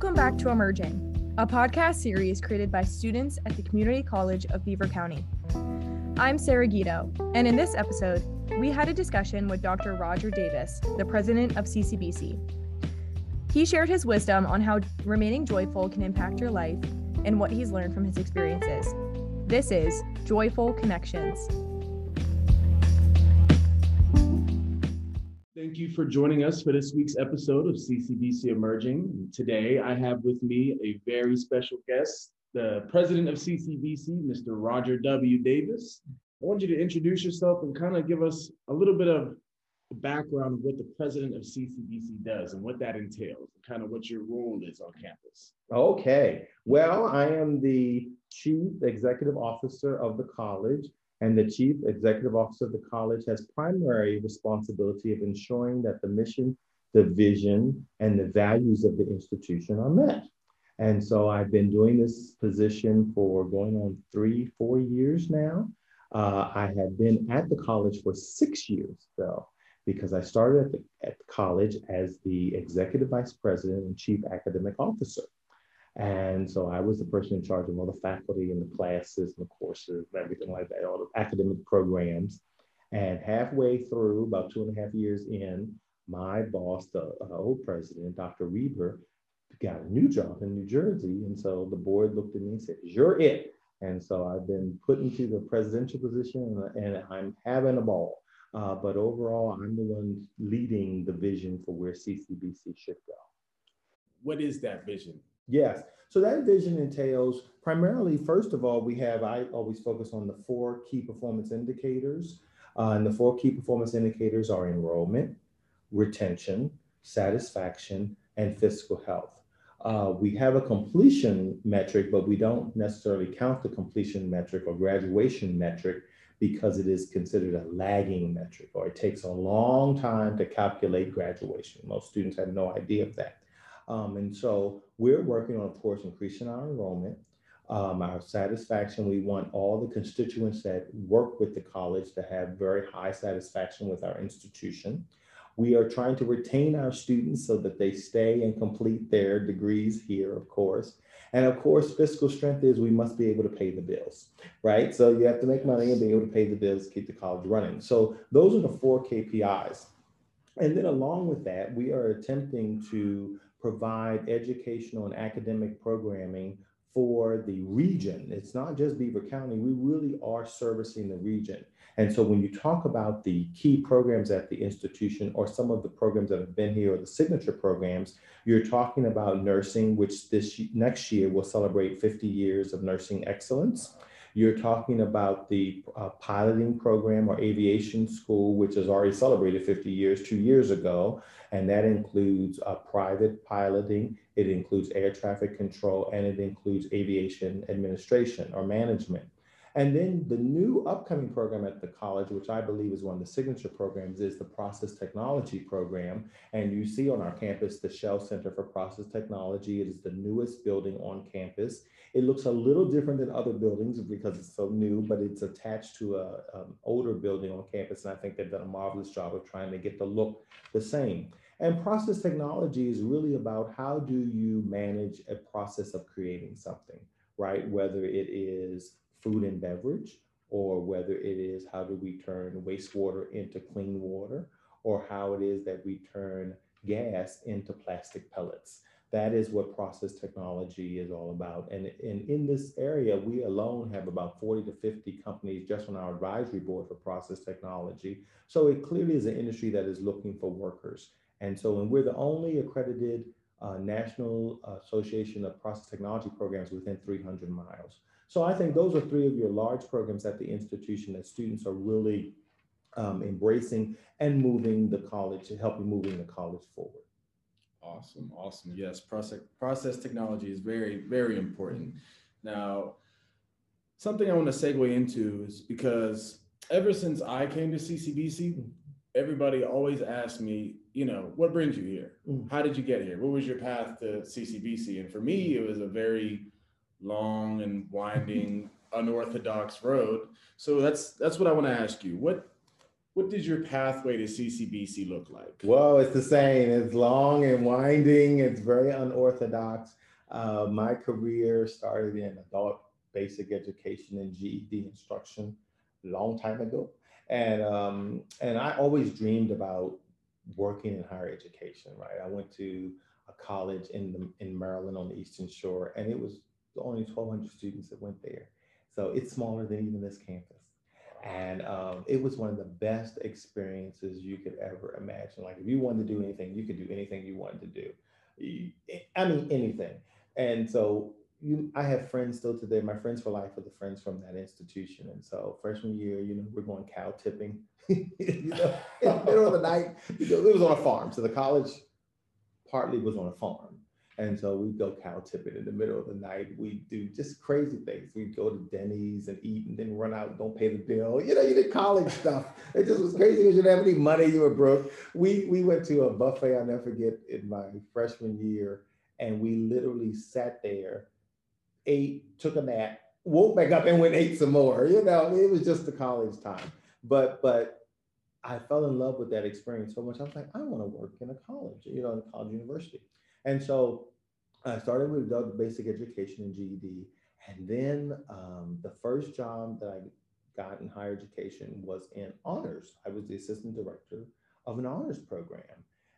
Welcome back to Emerging, a podcast series created by students at the Community College of Beaver County. I'm Sarah Guido, and in this episode, we had a discussion with Dr. Roger Davis, the president of CCBC. He shared his wisdom on how remaining joyful can impact your life and what he's learned from his experiences. This is Joyful Connections. Thank you for joining us for this week's episode of CCBC Emerging. Today, I have with me a very special guest, the president of CCBC, Mr. Roger W. Davis. I want you to introduce yourself and kind of give us a little bit of background of what the president of CCBC does and what that entails, and kind of what your role is on campus. Okay. Well, I am the chief executive officer of the college and the chief executive officer of the college has primary responsibility of ensuring that the mission, the vision, and the values of the institution are met. And so I've been doing this position for going on three, four years now. Uh, I have been at the college for six years, though, because I started at the, at the college as the executive vice president and chief academic officer. And so I was the person in charge of all the faculty and the classes and the courses and everything like that, all the academic programs. And halfway through, about two and a half years in, my boss, the uh, old president, Dr. Reber, got a new job in New Jersey. And so the board looked at me and said, You're it. And so I've been put into the presidential position and, and I'm having a ball. Uh, but overall, I'm the one leading the vision for where CCBC should go. What is that vision? Yes. So that vision entails primarily, first of all, we have, I always focus on the four key performance indicators. Uh, and the four key performance indicators are enrollment, retention, satisfaction, and fiscal health. Uh, we have a completion metric, but we don't necessarily count the completion metric or graduation metric because it is considered a lagging metric or it takes a long time to calculate graduation. Most students have no idea of that. Um, and so we're working on, of course, increasing our enrollment, um, our satisfaction. We want all the constituents that work with the college to have very high satisfaction with our institution. We are trying to retain our students so that they stay and complete their degrees here, of course. And of course, fiscal strength is we must be able to pay the bills, right? So you have to make money and be able to pay the bills, to keep the college running. So those are the four KPIs. And then along with that, we are attempting to provide educational and academic programming for the region. It's not just Beaver County, we really are servicing the region. And so when you talk about the key programs at the institution or some of the programs that have been here or the signature programs, you're talking about nursing, which this next year will celebrate 50 years of nursing excellence. You're talking about the uh, piloting program or aviation school, which has already celebrated 50 years two years ago. And that includes uh, private piloting, it includes air traffic control, and it includes aviation administration or management. And then the new upcoming program at the college, which I believe is one of the signature programs, is the Process Technology Program. And you see on our campus the Shell Center for Process Technology. It is the newest building on campus. It looks a little different than other buildings because it's so new, but it's attached to a um, older building on campus. And I think they've done a marvelous job of trying to get the look the same. And process technology is really about how do you manage a process of creating something, right? Whether it is food and beverage, or whether it is how do we turn wastewater into clean water, or how it is that we turn gas into plastic pellets. That is what process technology is all about. And, and in this area, we alone have about 40 to 50 companies just on our advisory board for process technology. So it clearly is an industry that is looking for workers. And so, and we're the only accredited uh, National Association of Process Technology programs within 300 miles. So I think those are three of your large programs at the institution that students are really um, embracing and moving the college, helping moving the college forward. Awesome, awesome. Yes, process process technology is very, very important. Now, something I want to segue into is because ever since I came to CCBC, everybody always asks me, you know, what brings you here? Mm. How did you get here? What was your path to CCBC? And for me, it was a very long and winding, unorthodox road. So that's that's what I want to ask you. What what did your pathway to CCBC look like? Well, it's the same. It's long and winding. It's very unorthodox. Uh, my career started in adult basic education and GED instruction a long time ago, and um, and I always dreamed about working in higher education. Right, I went to a college in the, in Maryland on the Eastern Shore, and it was only 1,200 students that went there. So it's smaller than even this campus. And um, it was one of the best experiences you could ever imagine. Like if you wanted to do anything, you could do anything you wanted to do. I mean, anything. And so you, I have friends still today. My friends for life are the friends from that institution. And so freshman year, you know, we're going cow tipping. you know, in the middle of the night, it was on a farm. So the college partly was on a farm. And so we go cow tipping in the middle of the night. We do just crazy things. We go to Denny's and eat and then run out don't pay the bill. You know, you did college stuff. It just was crazy because you didn't have any money. You were broke. We we went to a buffet, I'll never forget, in my freshman year. And we literally sat there, ate, took a nap, woke back up and went ate some more. You know, it was just the college time. But but I fell in love with that experience so much. I was like, I want to work in a college, you know, in a college university. And so I started with adult basic education and GED. And then um, the first job that I got in higher education was in honors. I was the assistant director of an honors program.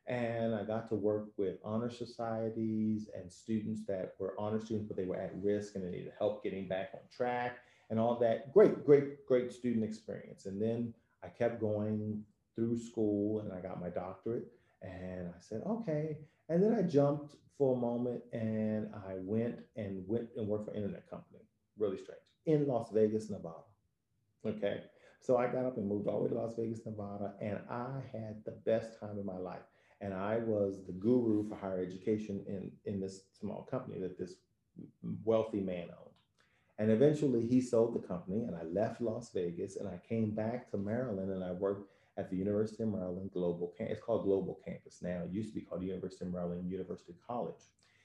And I got to work with honor societies and students that were honor students, but they were at risk and they needed help getting back on track and all that. Great, great, great student experience. And then I kept going through school and I got my doctorate. And I said, okay. And then I jumped for a moment and I went and went and worked for an internet company, really strange, in Las Vegas, Nevada. Okay. So I got up and moved all the way to Las Vegas, Nevada, and I had the best time of my life. And I was the guru for higher education in, in this small company that this wealthy man owned. And eventually he sold the company and I left Las Vegas and I came back to Maryland and I worked at the University of Maryland Global Campus. It's called Global Campus now. It used to be called University of Maryland University College.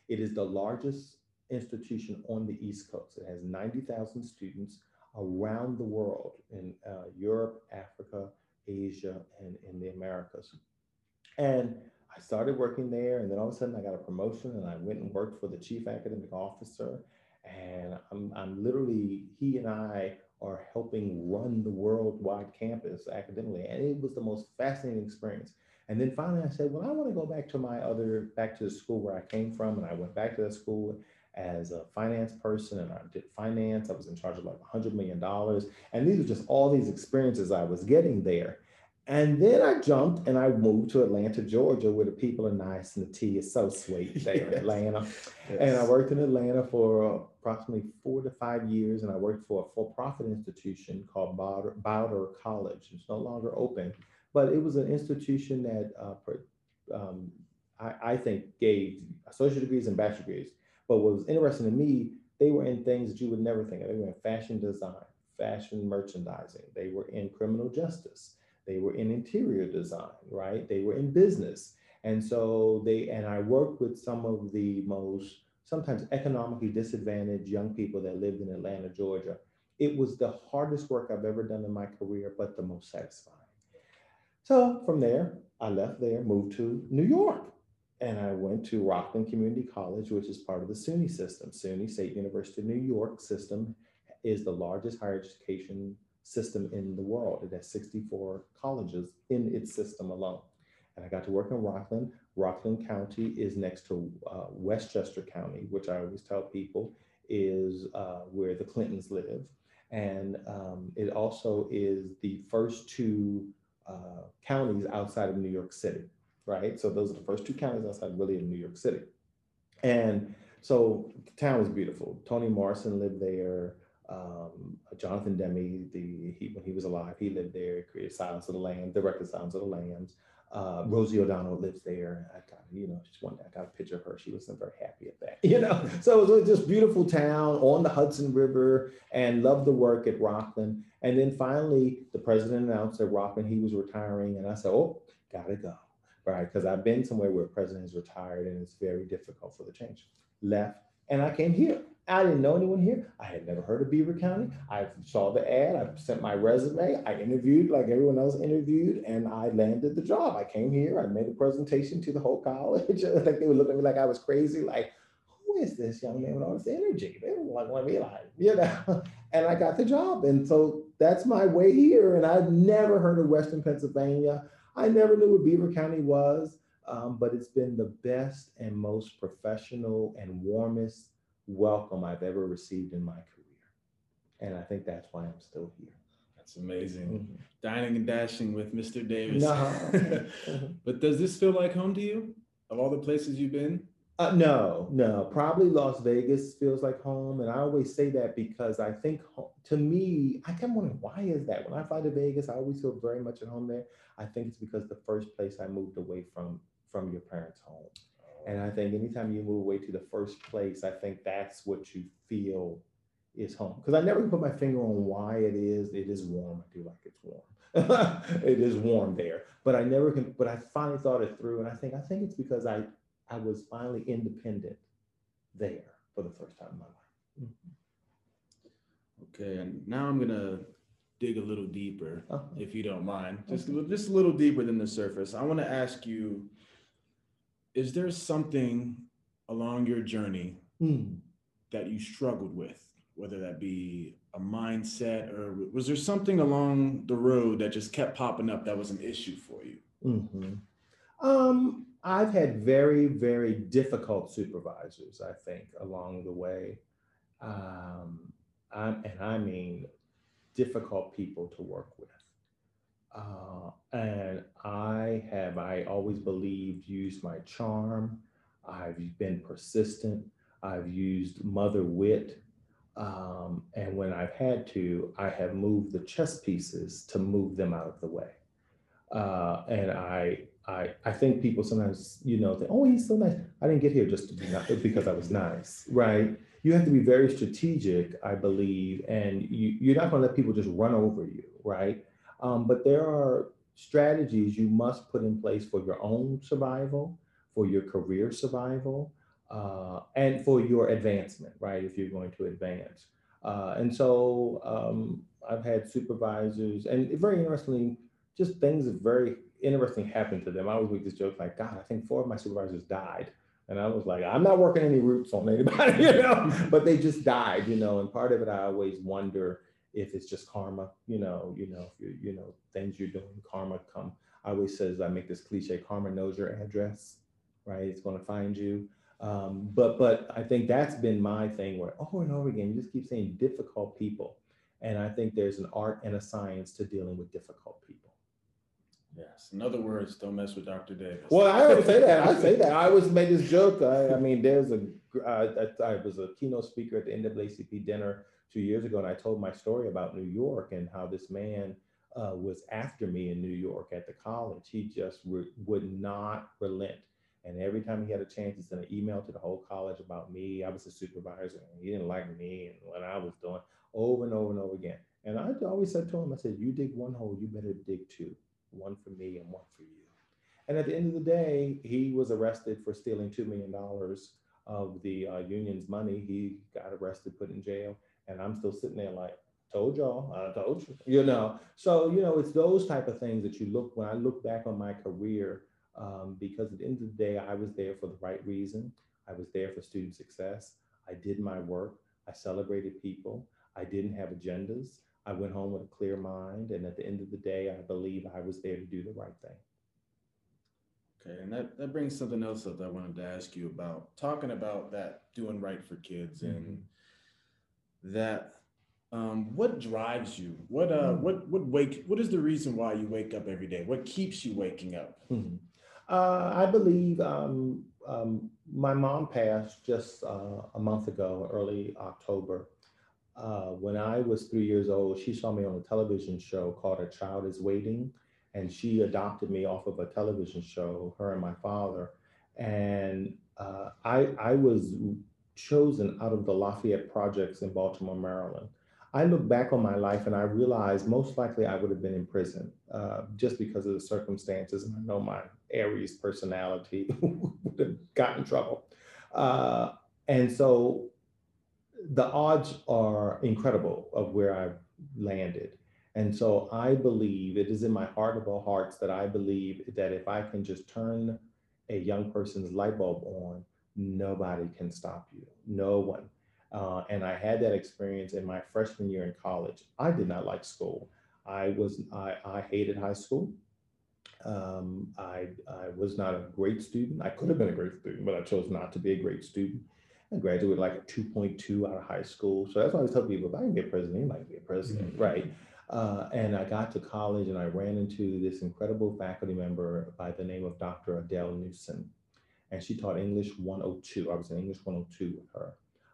It is the largest institution on the East Coast. It has 90,000 students around the world in uh, Europe, Africa, Asia, and in the Americas. And I started working there, and then all of a sudden I got a promotion, and I went and worked for the chief academic officer. And I'm, I'm literally, he and I are helping run the worldwide campus academically. And it was the most fascinating experience. And then finally I said, well, I want to go back to my other, back to the school where I came from. And I went back to that school as a finance person and I did finance. I was in charge of like $100 million. And these were just all these experiences I was getting there. And then I jumped and I moved to Atlanta, Georgia, where the people are nice and the tea is so sweet there yes. in Atlanta. Yes. And I worked in Atlanta for approximately four to five years. And I worked for a for profit institution called Bauder, Bauder College. It's no longer open, but it was an institution that uh, um, I, I think gave associate degrees and bachelor degrees. But what was interesting to me, they were in things that you would never think of. They were in fashion design, fashion merchandising, they were in criminal justice they were in interior design, right? They were in business. And so they, and I worked with some of the most sometimes economically disadvantaged young people that lived in Atlanta, Georgia. It was the hardest work I've ever done in my career, but the most satisfying. So from there, I left there, moved to New York, and I went to Rockland Community College, which is part of the SUNY system. SUNY State University of New York system is the largest higher education system in the world. It has 64 colleges in its system alone. And I got to work in Rockland. Rockland County is next to uh, Westchester County, which I always tell people is uh, where the Clintons live. And um, it also is the first two uh, counties outside of New York City, right? So those are the first two counties outside really of New York City. And so the town is beautiful. Toni Morrison lived there. Um, Jonathan Demme, the he, when he was alive, he lived there. Created Silence of the Lambs, directed Silence of the Lambs. Uh, Rosie O'Donnell lives there. I got, you know, just one. I got a picture of her. She wasn't very happy at that, you know. So it was just beautiful town on the Hudson River, and loved the work at Rockland. And then finally, the president announced that Rockland he was retiring, and I said, "Oh, gotta go." Right, because I've been somewhere where a president retired and it's very difficult for the change. Left, And I came here. I didn't know anyone here. I had never heard of Beaver County. I saw the ad. I sent my resume. I interviewed like everyone else interviewed, and I landed the job. I came here. I made a presentation to the whole college. like they would look at me like I was crazy. Like, who is this young man with all this energy? They don't like want me like, you know. And I got the job, and so that's my way here. And I've never heard of Western Pennsylvania. I never knew what Beaver County was, um, but it's been the best and most professional and warmest welcome I've ever received in my career. And I think that's why I'm still here. That's amazing. Mm-hmm. Dining and dashing with Mr. Davis. No. but does this feel like home to you of all the places you've been? Uh, no, no, probably Las Vegas feels like home. And I always say that because I think to me, I kind of wonder why is that? When I fly to Vegas, I always feel very much at home there. I think it's because the first place I moved away from from your parents' home. And I think anytime you move away to the first place, I think that's what you feel is home. Because I never put my finger on why it is. It is warm. I do like it's warm. it is warm there. But I never can, but I finally thought it through. And I think I think it's because I I was finally independent there for the first time in my life. Mm-hmm. Okay, and now I'm gonna dig a little deeper, uh-huh. if you don't mind, just okay. just a little deeper than the surface. I want to ask you is there something along your journey mm. that you struggled with, whether that be a mindset or was there something along the road that just kept popping up that was an issue for you? Mm-hmm. Um, I've had very, very difficult supervisors, I think, along the way. Um, and I mean difficult people to work with. Uh, and I have, I always believed, used my charm. I've been persistent. I've used mother wit. Um, and when I've had to, I have moved the chess pieces to move them out of the way. Uh, and I, I, I think people sometimes, you know, think, oh, he's so nice. I didn't get here just to be nice because I was nice, right? You have to be very strategic, I believe, and you, you're not going to let people just run over you, right? Um, but there are strategies you must put in place for your own survival, for your career survival, uh, and for your advancement, right? If you're going to advance. Uh, and so um, I've had supervisors, and very interestingly, just things very interesting happened to them. I always make this joke like, God, I think four of my supervisors died. And I was like, I'm not working any roots on anybody, you know, but they just died, you know. And part of it, I always wonder if it's just karma, you know, you know, if you you know things you're doing, karma come. I always says I make this cliche: karma knows your address, right? It's going to find you. Um, but but I think that's been my thing where over and over again you just keep saying difficult people, and I think there's an art and a science to dealing with difficult people. Yes. In other words, don't mess with Dr. Davis. Well, I always say that. I say that. I always make this joke. I, I mean, there's a. Uh, was a keynote speaker at the NAACP dinner two years ago, and I told my story about New York and how this man uh, was after me in New York at the college. He just re- would not relent. And every time he had a chance, he sent an email to the whole college about me. I was a supervisor, and he didn't like me and what I was doing over and over and over again. And I always said to him, I said, You dig one hole, you better dig two one for me and one for you. And at the end of the day, he was arrested for stealing $2 million of the uh, union's money. He got arrested, put in jail and I'm still sitting there like, told y'all, I told you, you know. So, you know, it's those type of things that you look when I look back on my career, um, because at the end of the day, I was there for the right reason. I was there for student success. I did my work. I celebrated people. I didn't have agendas. I went home with a clear mind. And at the end of the day, I believe I was there to do the right thing. Okay, and that, that brings something else up that I wanted to ask you about. Talking about that doing right for kids and mm-hmm that um, what drives you? What uh, mm what what wake? What is the reason why you wake up every day? What keeps you waking up? Mm-hmm. Uh, I believe um, um, my mom passed just uh, a month ago, early October. Uh, when I was three years old, she saw me on a television show called A Child Is Waiting, and she adopted me off of a television show. Her and my father, and uh, I I was chosen out of the Lafayette projects in Baltimore, Maryland. I look back on my life and I realize most likely I would have been in prison uh, just because of the circumstances. And I know my Aries personality would have gotten in trouble. Uh, and so the odds are incredible of where I've landed. And so I believe it is in my heart of all hearts that I believe that if I can just turn a young person's light bulb on, nobody can stop you. No one. Uh, and I had that experience in my freshman year in college. I did not like school. I was I, I hated high school. Um, I, I was not a great student. I could have been a great student, but I chose not to be a great student. I graduated like a 2.2 out of high school. So that's why I always tell people, if I can be a president, anybody can be a president, mm-hmm. right? Uh, and I got to college and I ran into this incredible faculty member by the name of Dr. Adele Newsom. And she taught English 102. I was in English 102 with her,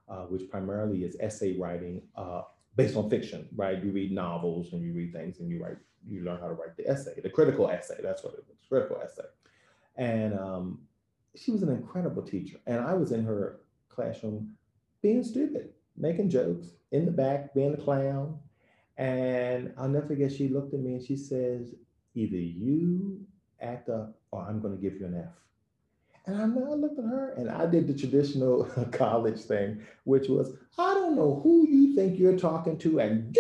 uh, which primarily is essay writing uh, based on fiction, right? You read novels and you read things and you write, you learn how to write the essay, the critical essay. That's what it was, critical essay. And um, she was an incredible teacher. And I was in her classroom being stupid, making jokes in the back, being a clown. And I'll never forget, she looked at me and she says, either you act up or I'm going to give you an F. And I, I looked at her and I did the traditional college thing, which was, I don't know who you think you're talking to, and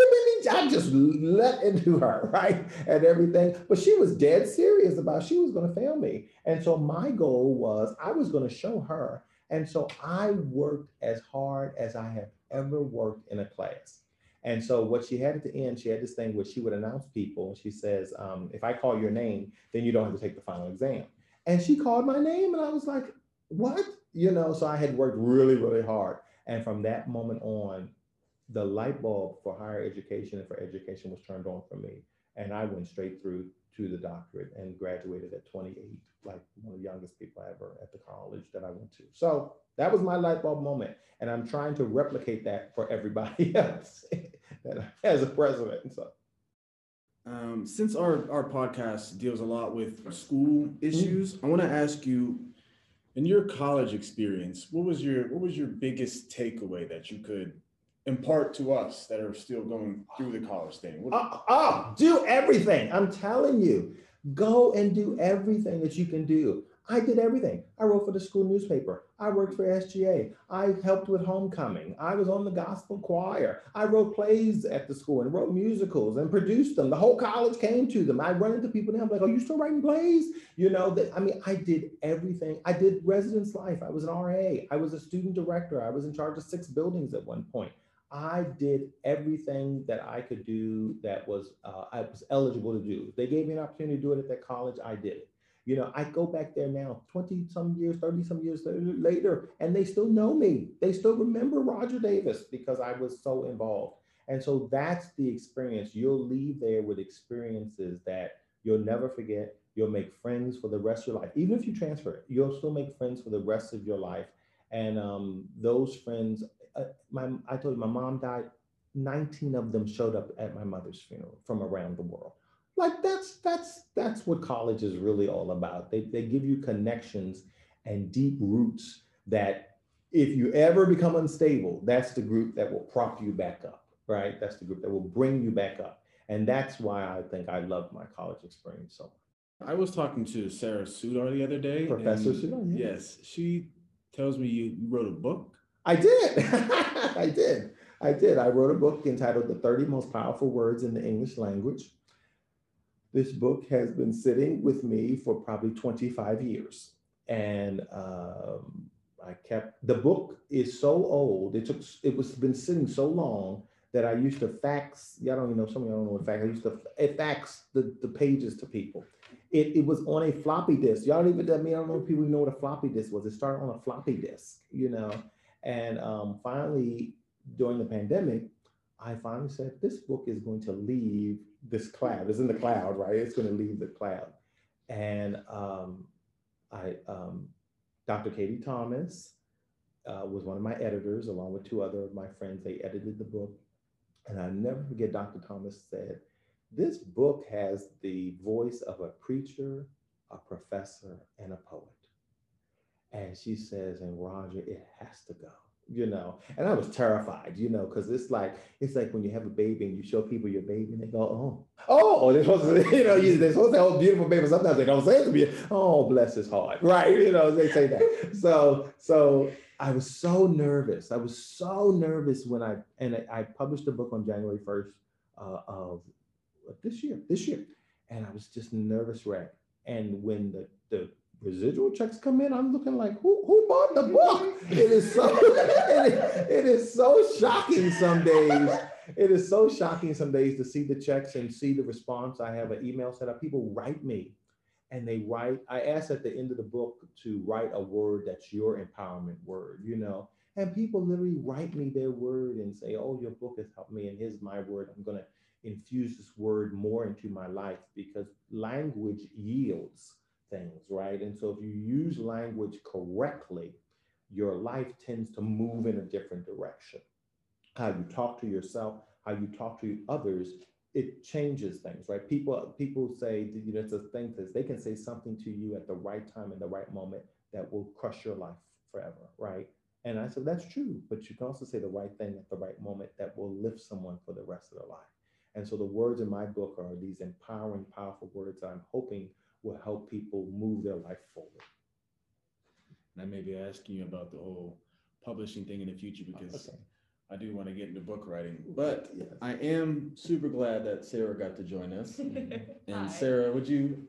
I just let into her, right? And everything. But she was dead serious about she was going to fail me. And so my goal was I was going to show her. And so I worked as hard as I have ever worked in a class. And so what she had at the end, she had this thing where she would announce people. She says, um, if I call your name, then you don't have to take the final exam. And she called my name and I was like, what? You know, so I had worked really, really hard. And from that moment on, the light bulb for higher education and for education was turned on for me. And I went straight through to the doctorate and graduated at 28, like one of the youngest people ever at the college that I went to. So that was my light bulb moment. And I'm trying to replicate that for everybody else as a president. So um, since our, our podcast deals a lot with school issues. I want to ask you, in your college experience, what was your what was your biggest takeaway that you could impart to us that are still going through the college thing? What- oh, do everything! I'm telling you, go and do everything that you can do. I did everything. I wrote for the school newspaper. I worked for SGA. I helped with homecoming. I was on the gospel choir. I wrote plays at the school and wrote musicals and produced them. The whole college came to them. I run into people now, I'm like, are you still writing plays? You know, that I mean, I did everything. I did residence life. I was an RA. I was a student director. I was in charge of six buildings at one point. I did everything that I could do that was uh, I was eligible to do. They gave me an opportunity to do it at that college. I did it. You know, I go back there now, 20 some years, 30 some years later, and they still know me. They still remember Roger Davis because I was so involved. And so that's the experience. You'll leave there with experiences that you'll never forget. You'll make friends for the rest of your life. Even if you transfer, you'll still make friends for the rest of your life. And um, those friends, uh, my I told you my mom died. 19 of them showed up at my mother's funeral from around the world like that's that's that's what college is really all about. They they give you connections and deep roots that if you ever become unstable, that's the group that will prop you back up, right? That's the group that will bring you back up. And that's why I think I love my college experience so much. I was talking to Sarah Sudar the other day. Professor Sudar, yeah. yes. She tells me you wrote a book. I did. I did. I did. I wrote a book entitled The 30 Most Powerful Words in the English Language. This book has been sitting with me for probably 25 years. And um, I kept the book is so old. It took it was been sitting so long that I used to fax. Y'all don't even know. Some of y'all don't know what fax. I used to fax the, the pages to people. It, it was on a floppy disk. Y'all don't even tell me. I don't know if people know what a floppy disk was. It started on a floppy disk, you know. And um, finally, during the pandemic, I finally said, this book is going to leave this cloud. It's in the cloud, right? It's going to leave the cloud. And um, I, um, Dr. Katie Thomas uh, was one of my editors, along with two other of my friends. They edited the book. And I never forget Dr. Thomas said, this book has the voice of a preacher, a professor, and a poet. And she says, and Roger, it has to go you know and i was terrified you know because it's like it's like when you have a baby and you show people your baby and they go oh oh they're supposed to you know they're supposed to say oh beautiful baby sometimes they don't say it to me oh bless his heart right you know they say that so so I was so nervous. I was so nervous when I and I, I published a book on January first uh, of this year. This year, and I was just nervous wreck. And when the the residual checks come in, I'm looking like, who who bought the book? It is so it is, it is so shocking some days. It is so shocking some days to see the checks and see the response. I have an email set up. People write me and they write. I ask at the end of the book to write a word that's your empowerment word, you know. And people literally write me their word and say, "Oh, your book has helped me, and here's my word. I'm gonna infuse this word more into my life because language yields things, right? And so if you use language correctly, your life tends to move in a different direction. How you talk to yourself, how you talk to others it changes things, right? People people say, you know, it's a thing that they can say something to you at the right time in the right moment that will crush your life forever, right? And I said, that's true, but you can also say the right thing at the right moment that will lift someone for the rest of their life. And so the words in my book are these empowering, powerful words I'm hoping will help people move their life forward. And I may be asking you about the whole publishing thing in the future oh, because okay. I do want to get into book writing, but yes. I am super glad that Sarah got to join us. Mm-hmm. and Sarah, would you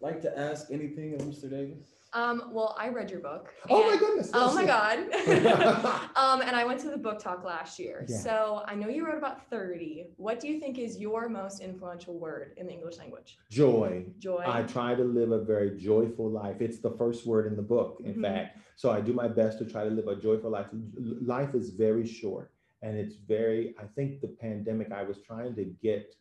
like to ask anything of Mr. Davis? Um, well, I read your book. Oh my goodness. Oh my God. um, and I went to the book talk last year. Yeah. So I know you wrote about 30. What do you think is your most influential word in the English language? Joy. Joy. I try to live a very joyful life. It's the first word in the book, in mm-hmm. fact. So I do my best to try to live a joyful life. Life is very short. And it's very, I think the pandemic, I was trying to get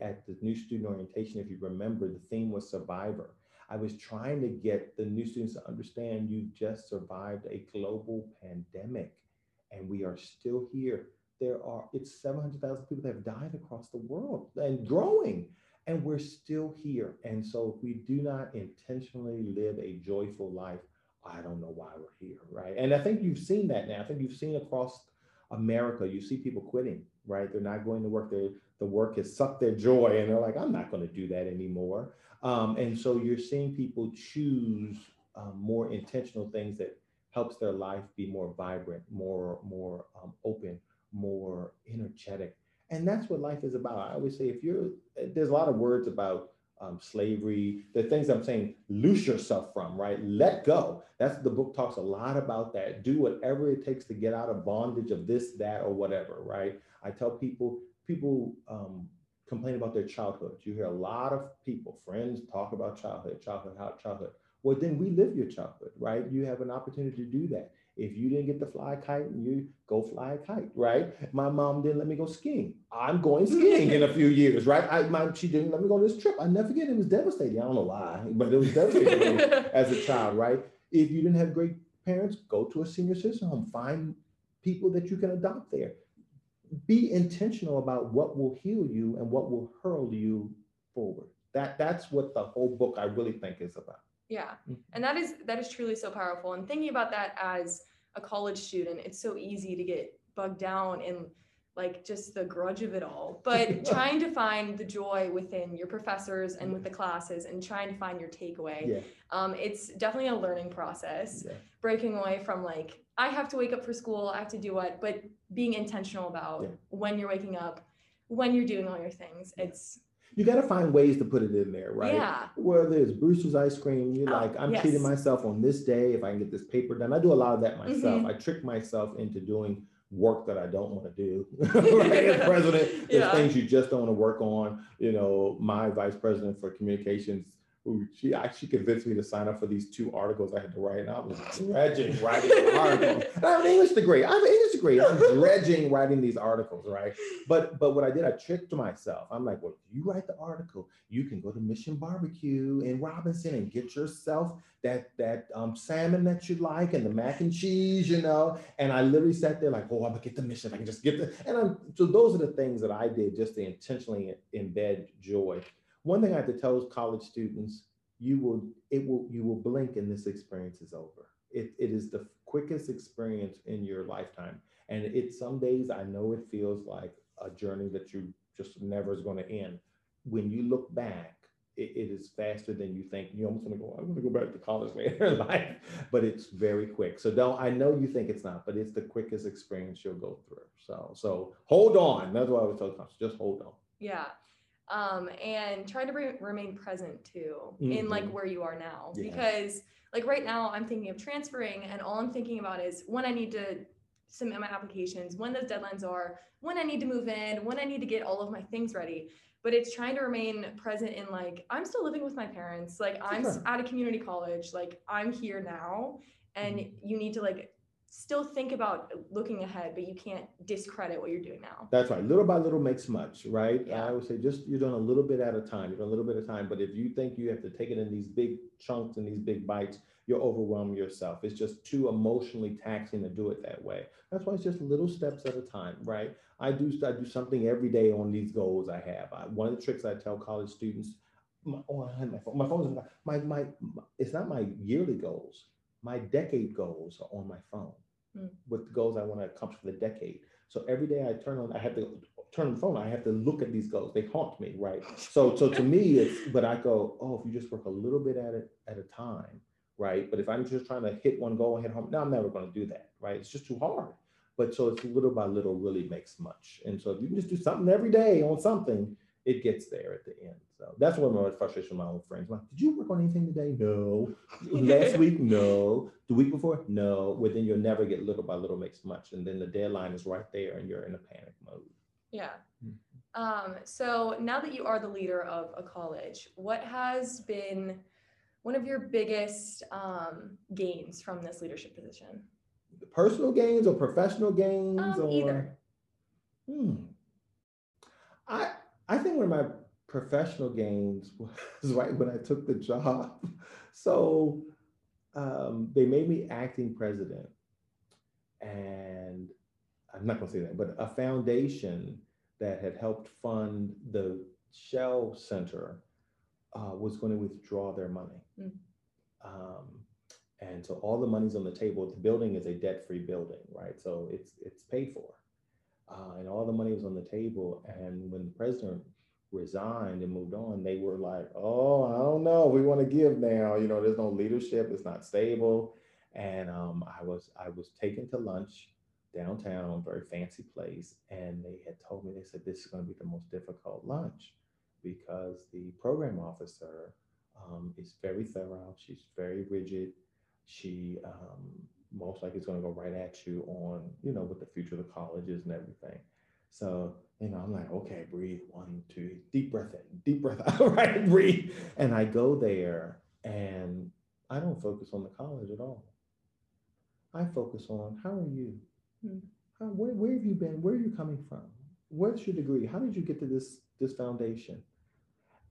at the new student orientation, if you remember, the theme was survivor. I was trying to get the new students to understand you just survived a global pandemic and we are still here. There are, it's 700,000 people that have died across the world and growing, and we're still here. And so if we do not intentionally live a joyful life, I don't know why we're here, right? And I think you've seen that now. I think you've seen across America, you see people quitting, right? They're not going to work. They're, the work has sucked their joy, and they're like, I'm not going to do that anymore. Um, and so you're seeing people choose um, more intentional things that helps their life be more vibrant, more more um, open, more energetic. And that's what life is about. I always say, if you're, there's a lot of words about um, slavery, the things I'm saying, loose yourself from, right? Let go. That's the book talks a lot about that. Do whatever it takes to get out of bondage of this, that, or whatever, right? I tell people, people um, complain about their childhood. You hear a lot of people, friends talk about childhood, childhood, how childhood. Well, then we live your childhood, right? You have an opportunity to do that. If you didn't get to fly a kite, you go fly a kite, right? My mom didn't let me go skiing. I'm going skiing in a few years, right? I, my, she didn't let me go on this trip. I never forget it was devastating. I don't know why, but it was devastating as a child, right? If you didn't have great parents, go to a senior citizen home. Find people that you can adopt there. Be intentional about what will heal you and what will hurl you forward. That that's what the whole book I really think is about. Yeah. Mm-hmm. And that is that is truly so powerful. And thinking about that as a college student, it's so easy to get bogged down in like just the grudge of it all. But trying to find the joy within your professors and with the classes and trying to find your takeaway. Yeah. Um, it's definitely a learning process. Yeah. Breaking away from like, I have to wake up for school, I have to do what, but being intentional about yeah. when you're waking up, when you're doing all your things. It's you got to find ways to put it in there, right? Yeah. Whether it's Bruster's ice cream, you're oh, like, I'm yes. treating myself on this day if I can get this paper done. I do a lot of that myself. Mm-hmm. I trick myself into doing work that I don't want to do. As president, there's yeah. things you just don't want to work on. You know, my vice president for communications who she actually convinced me to sign up for these two articles I had to write, and I was dredging writing articles. I have an English degree. I have an English degree. I'm dredging writing these articles, right? But but what I did, I tricked myself. I'm like, well, if you write the article, you can go to Mission Barbecue in Robinson and get yourself that that um, salmon that you like and the mac and cheese, you know. And I literally sat there like, oh, I'm gonna get the mission. I can just get the. And I'm so those are the things that I did just to intentionally embed joy one thing I have to tell college students, you will, it will, you will blink and this experience is over. It, it is the quickest experience in your lifetime. And it some days I know it feels like a journey that you just never is going to end. When you look back it, it is faster than you think. You almost want to go, I'm going to go back to college later in life, but it's very quick. So don't, I know you think it's not, but it's the quickest experience you'll go through. So, so hold on. That's what I telling you. Just hold on. Yeah. Um, and try to re- remain present too in like Mhm. where you are now. Yeah. Because like right now I'm thinking of transferring and all I'm thinking about is when I need to submit my applications, when those deadlines are, when I need to move in, when I need to get all of my things ready. But it's trying to remain present in like, I'm still living with my parents. Like I'm Sure. at a community college. Like I'm here now. And you need to like still think about looking ahead, but you can't discredit what you're doing now. That's right. Little by little makes much, right? Yeah. I would say just you're doing a little bit at a time. You're doing a little bit at a time. But if you think you have to take it in these big chunks and these big bites, you'll overwhelm yourself. It's just too emotionally taxing to do it that way. That's why it's just little steps at a time, right? I do I do something every day on these goals I have. I, one of the tricks I tell college students, my, oh, I had my phone. My phone's my, my my it's not my yearly goals. My decade goals are on my phone Hmm. with goals I want to accomplish for the decade. So every day I turn on, I have to turn on the phone. I have to look at these goals. They haunt me, right? So, so to me, it's. But I go, oh, if you just work a little bit at it at a time, right? But if I'm just trying to hit one goal and hit home, no, I'm never going to do that, right? It's just too hard. But so it's little by little really makes much. And so if you can just do something every day on something, it gets there at the end. So that's one of my frustration with my old friends. Like, did you work on anything today? No. Last week, no. The week before, no. Well, then you'll never get little by little makes much. And then the deadline is right there and you're in a panic mode. Yeah. Mhm. Um, so now that you are the leader of a college, what has been one of your biggest um, gains from this leadership position? Personal gains or professional gains Um, or either. Hmm. I I think one of my professional gains was right when I took the job. So um, they made me acting president, and I'm not going to say that, but a foundation that had helped fund the Shell Center uh, was going to withdraw their money. Mm. Um, and so all the money's on the table. The building is a debt-free building, right? So it's it's paid for, uh, and all the money was on the table. And when the president resigned and moved on, they were like, "Oh, I don't know. We want to give now. You know, there's no leadership. It's not stable." And um, I was I was taken to lunch downtown, very fancy place, and they had told me they said this is going to be the most difficult lunch because the program officer um, is very thorough. She's very rigid. She um, most likely is going to go right at you on, you know, what the future of the college is and everything. So, you know, I'm like, okay, breathe, one, two, deep breath in, deep breath out, right? Breathe. And I go there and I don't focus on the college at all. I focus on how are you? Hmm. How, where, where have you been? Where are you coming from? What's your degree? How did you get to this this foundation?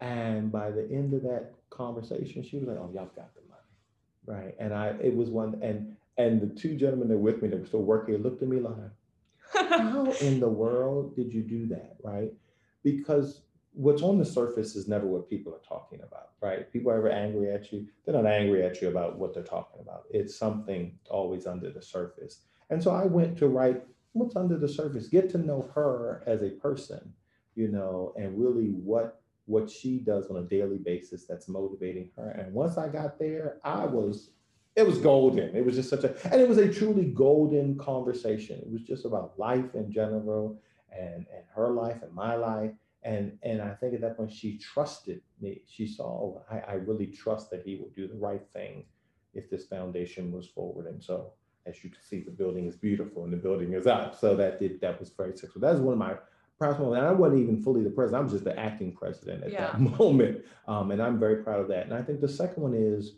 And by the end of that conversation, she was like, "Oh, y'all got the money, right?" And I, it was one, and and the two gentlemen that were with me that were still working looked at me like, "How in the world did you do that?" Right? Because what's on the surface is never what people are talking about, right? People are ever angry at you, they're not angry at you about what they're talking about. It's something always under the surface. And so I went to write what's under the surface, get to know her as a person, you know, and really what what she does on a daily basis that's motivating her. And once I got there, I was it was golden. It was just such a and it was a truly golden conversation. It was just about life in general and and her life and my life. And and I think at that point she trusted me. She saw, oh, I, I really trust that he will do the right thing if this foundation moves forward. And so as you can see, the building is beautiful and the building is up. So that did that was very successful. That was one of my proudest moments. And I wasn't even fully the president. I was just the acting president at that moment. Um, and I'm very proud of that. And I think the second one is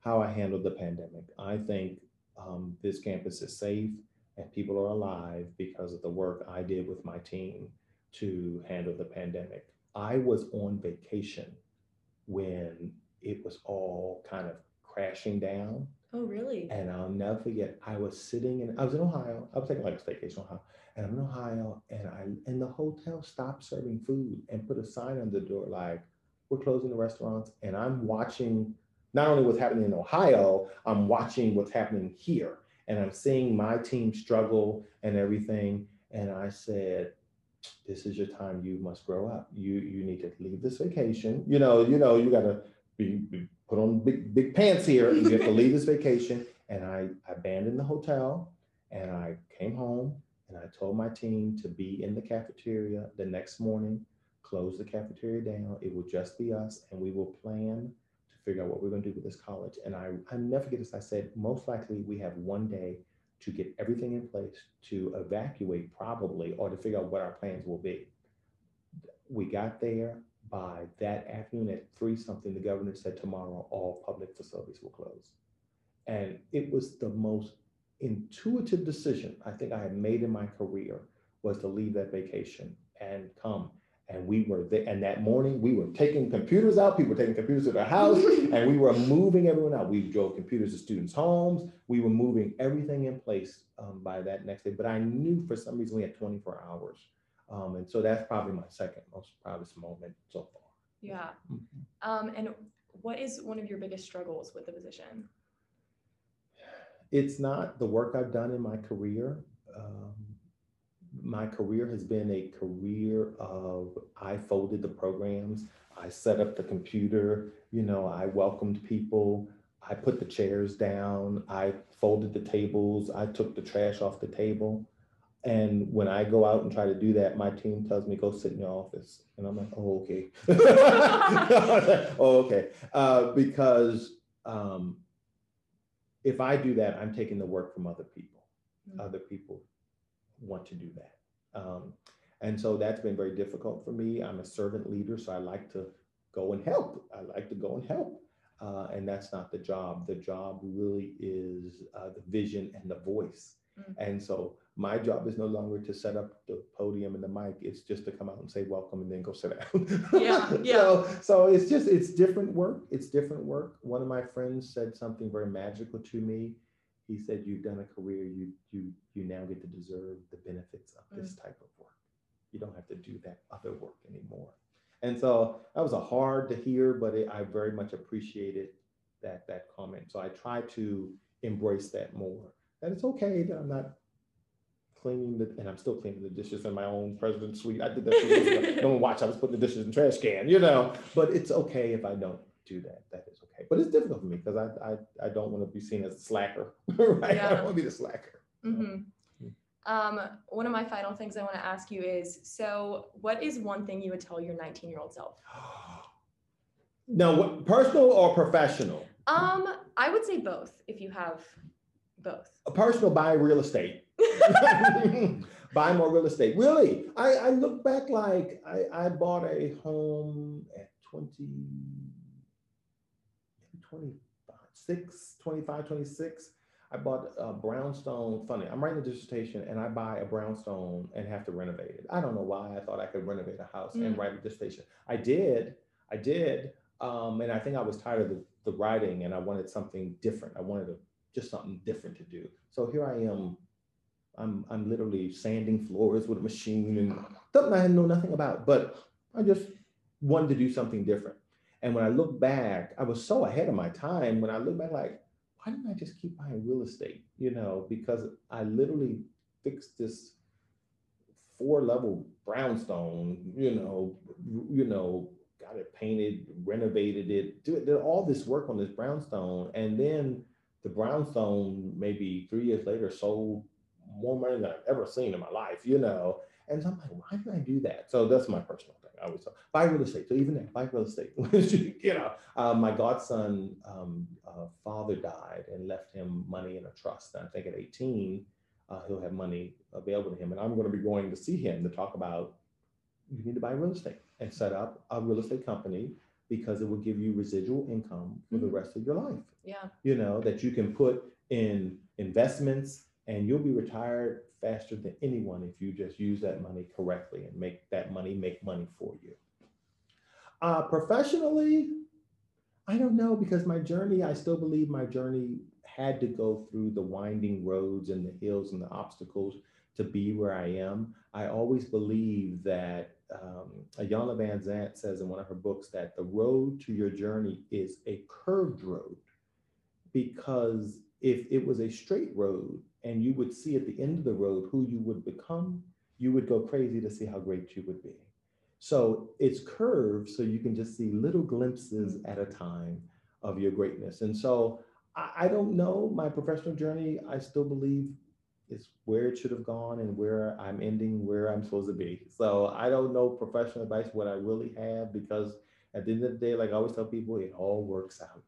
how I handled the pandemic. I think um, this campus is safe and people are alive because of the work I did with my team to handle the pandemic. I was on vacation when it was all kind of crashing down. oh, really? And I'll never forget, I was sitting in, I was in Ohio. I was taking like a staycation in Ohio. And I'm in Ohio and I and the hotel stopped serving food and put a sign on the door like, we're closing the restaurants. And I'm watching not only what's happening in Ohio, I'm watching what's happening here. And I'm seeing my team struggle and everything. And I said, this is your time. You must grow up. You you need to leave this vacation. You know, you know, you gotta be, be put on big big pants here. You have to leave this vacation. And I, I abandoned the hotel and I came home and I told my team to be in the cafeteria the next morning, close the cafeteria down. It will just be us and we will plan to figure out what we're going to do with this college. And I, I never forget this. I said, most likely we have one day to get everything in place to evacuate, probably, or to figure out what our plans will be. We got there by that afternoon at three something. The governor said tomorrow all public facilities will close. And it was the most intuitive decision I think I had made in my career was to leave that vacation and come. And we were there. And that morning, we were taking computers out. People were taking computers to their house, and we were moving everyone out. We drove computers to students' homes. We were moving everything in place um, by that next day. But I knew for some reason we had 24 hours. Um, and so that's probably my second most proudest moment so far. Yeah. Mm-hmm. Um, and what is one of your biggest struggles with the position? it's not the work I've done in my career. Um, my career has been a career of I folded the programs, I set up the computer, you know, I welcomed people, I put the chairs down, I folded the tables, I took the trash off the table. And when I go out and try to do that, my team tells me, go sit in your office. And I'm like, oh, okay. oh, okay. Uh, because um, if I do that, I'm taking the work from other people. Mm-hmm. Other people want to do that. Um, and so that's been very difficult for me. I'm a servant leader, so I like to go and help. I like to go and help. Uh, and that's not the job. The job really is uh, the vision and the voice. Mm-hmm. And so my job is no longer to set up the podium and the mic. It's just to come out and say welcome and then go sit down. yeah, yeah. So, so it's just it's different work. It's different work. One of my friends said something very magical to me. He said, "You've done a career. You you you now get to deserve the benefits of this mm. type of work. You don't have to do that other work anymore." And so that was a hard to hear, but it, I very much appreciated that that comment. So I try to embrace that more. And it's okay that I'm not cleaning the, and I'm still cleaning the dishes in my own president's suite. I did that. Don't watch. I was putting the dishes in the trash can, you know. But it's okay if I don't do that. That is okay. But it's difficult for me because I, I I don't want to be seen as a slacker, right? Yeah. I don't want to be the slacker. Mm-hmm. Um, one of my final things I want to ask you is so what is one thing you would tell your 19 year old self? now, what, personal or professional? Um, I would say both if you have both. A personal buy real estate. buy more real estate. Really, I, I look back like I, I bought a home at 20, 26, 25, 26. I bought a brownstone. Funny, I'm writing a dissertation and I buy a brownstone and have to renovate it. I don't know why I thought I could renovate a house mm. and write a dissertation. I did. I did. Um, and I think I was tired of the, the writing and I wanted something different. I wanted to, just something different to do. So here I am I'm I'm literally sanding floors with a machine and something I had know nothing about, but I just wanted to do something different. And when I look back, I was so ahead of my time. When I look back, like, why didn't I just keep buying real estate? You know, because I literally fixed this four level brownstone, you know, you know, got it painted, renovated it, did, did all this work on this brownstone. And then the brownstone, maybe three years later, sold more money than I've ever seen in my life, you know. And so I'm like, why did I do that? So that's my personal thing. I always talk, buy real estate. So even that, buy real estate. you know, uh, my godson um, uh, father died and left him money in a trust. And I think at 18, uh, he'll have money available to him. And I'm going to be going to see him to talk about you need to buy real estate and set up a real estate company because it will give you residual income for mm-hmm. the rest of your life. Yeah. You know, that you can put in investments and you'll be retired faster than anyone if you just use that money correctly and make that money make money for you. Uh, professionally, I don't know because my journey, I still believe my journey had to go through the winding roads and the hills and the obstacles to be where I am. I always believe that um, Iyanla Vanzant says in one of her books that the road to your journey is a curved road because if it was a straight road and you would see at the end of the road who you would become, you would go crazy to see how great you would be. So it's curved so you can just see little glimpses at a time of your greatness. And so I, I don't know my professional journey. I still believe it's where it should have gone and where I'm ending where I'm supposed to be. So I don't know professional advice what I really have because at the end of the day, like I always tell people, it all works out.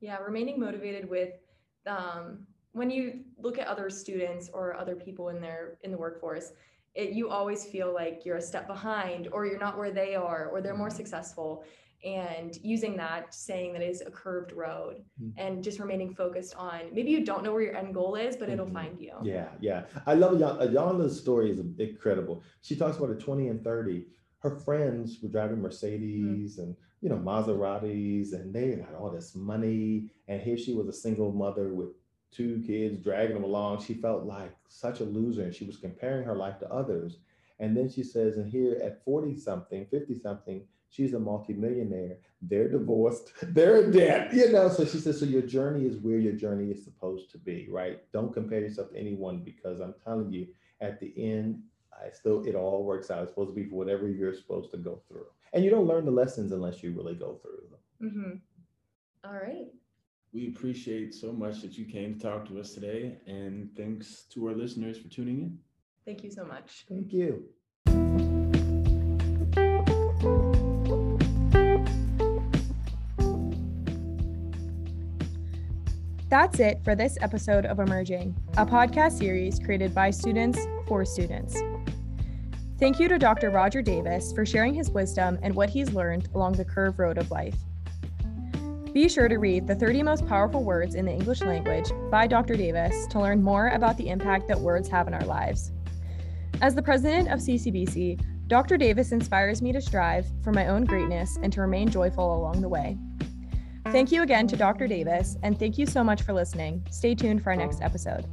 Yeah, remaining motivated with um, when you look at other students or other people in their in the workforce, it, you always feel like you're a step behind or you're not where they are or they're more mm-hmm. successful and using that saying that is a curved road mm-hmm. and just remaining focused on maybe you don't know where your end goal is but it'll mm-hmm. find you yeah yeah i love Iyanla's story is incredible she talks about a 20 and 30 her friends were driving mercedes mm-hmm. and you know maseratis and they had all this money and here she was a single mother with two kids dragging them along she felt like such a loser and she was comparing her life to others and then she says and here at 40 something 50 something She's a multimillionaire. They're divorced. They're in debt. You know, so she says, so your journey is where your journey is supposed to be, right? Don't compare yourself to anyone because I'm telling you, at the end, I still it all works out. It's supposed to be for whatever you're supposed to go through. And you don't learn the lessons unless you really go through them. Mm-hmm. All right. We appreciate so much that you came to talk to us today. And thanks to our listeners for tuning in. Thank you so much. Thank you. That's it for this episode of Emerging, a podcast series created by students for students. Thank you to Dr. Roger Davis for sharing his wisdom and what he's learned along the curved road of life. Be sure to read The 30 Most Powerful Words in the English Language by Dr. Davis to learn more about the impact that words have in our lives. As the president of CCBC, Dr. Davis inspires me to strive for my own greatness and to remain joyful along the way. Thank you again to Dr. Davis, and thank you so much for listening. Stay tuned for our next episode.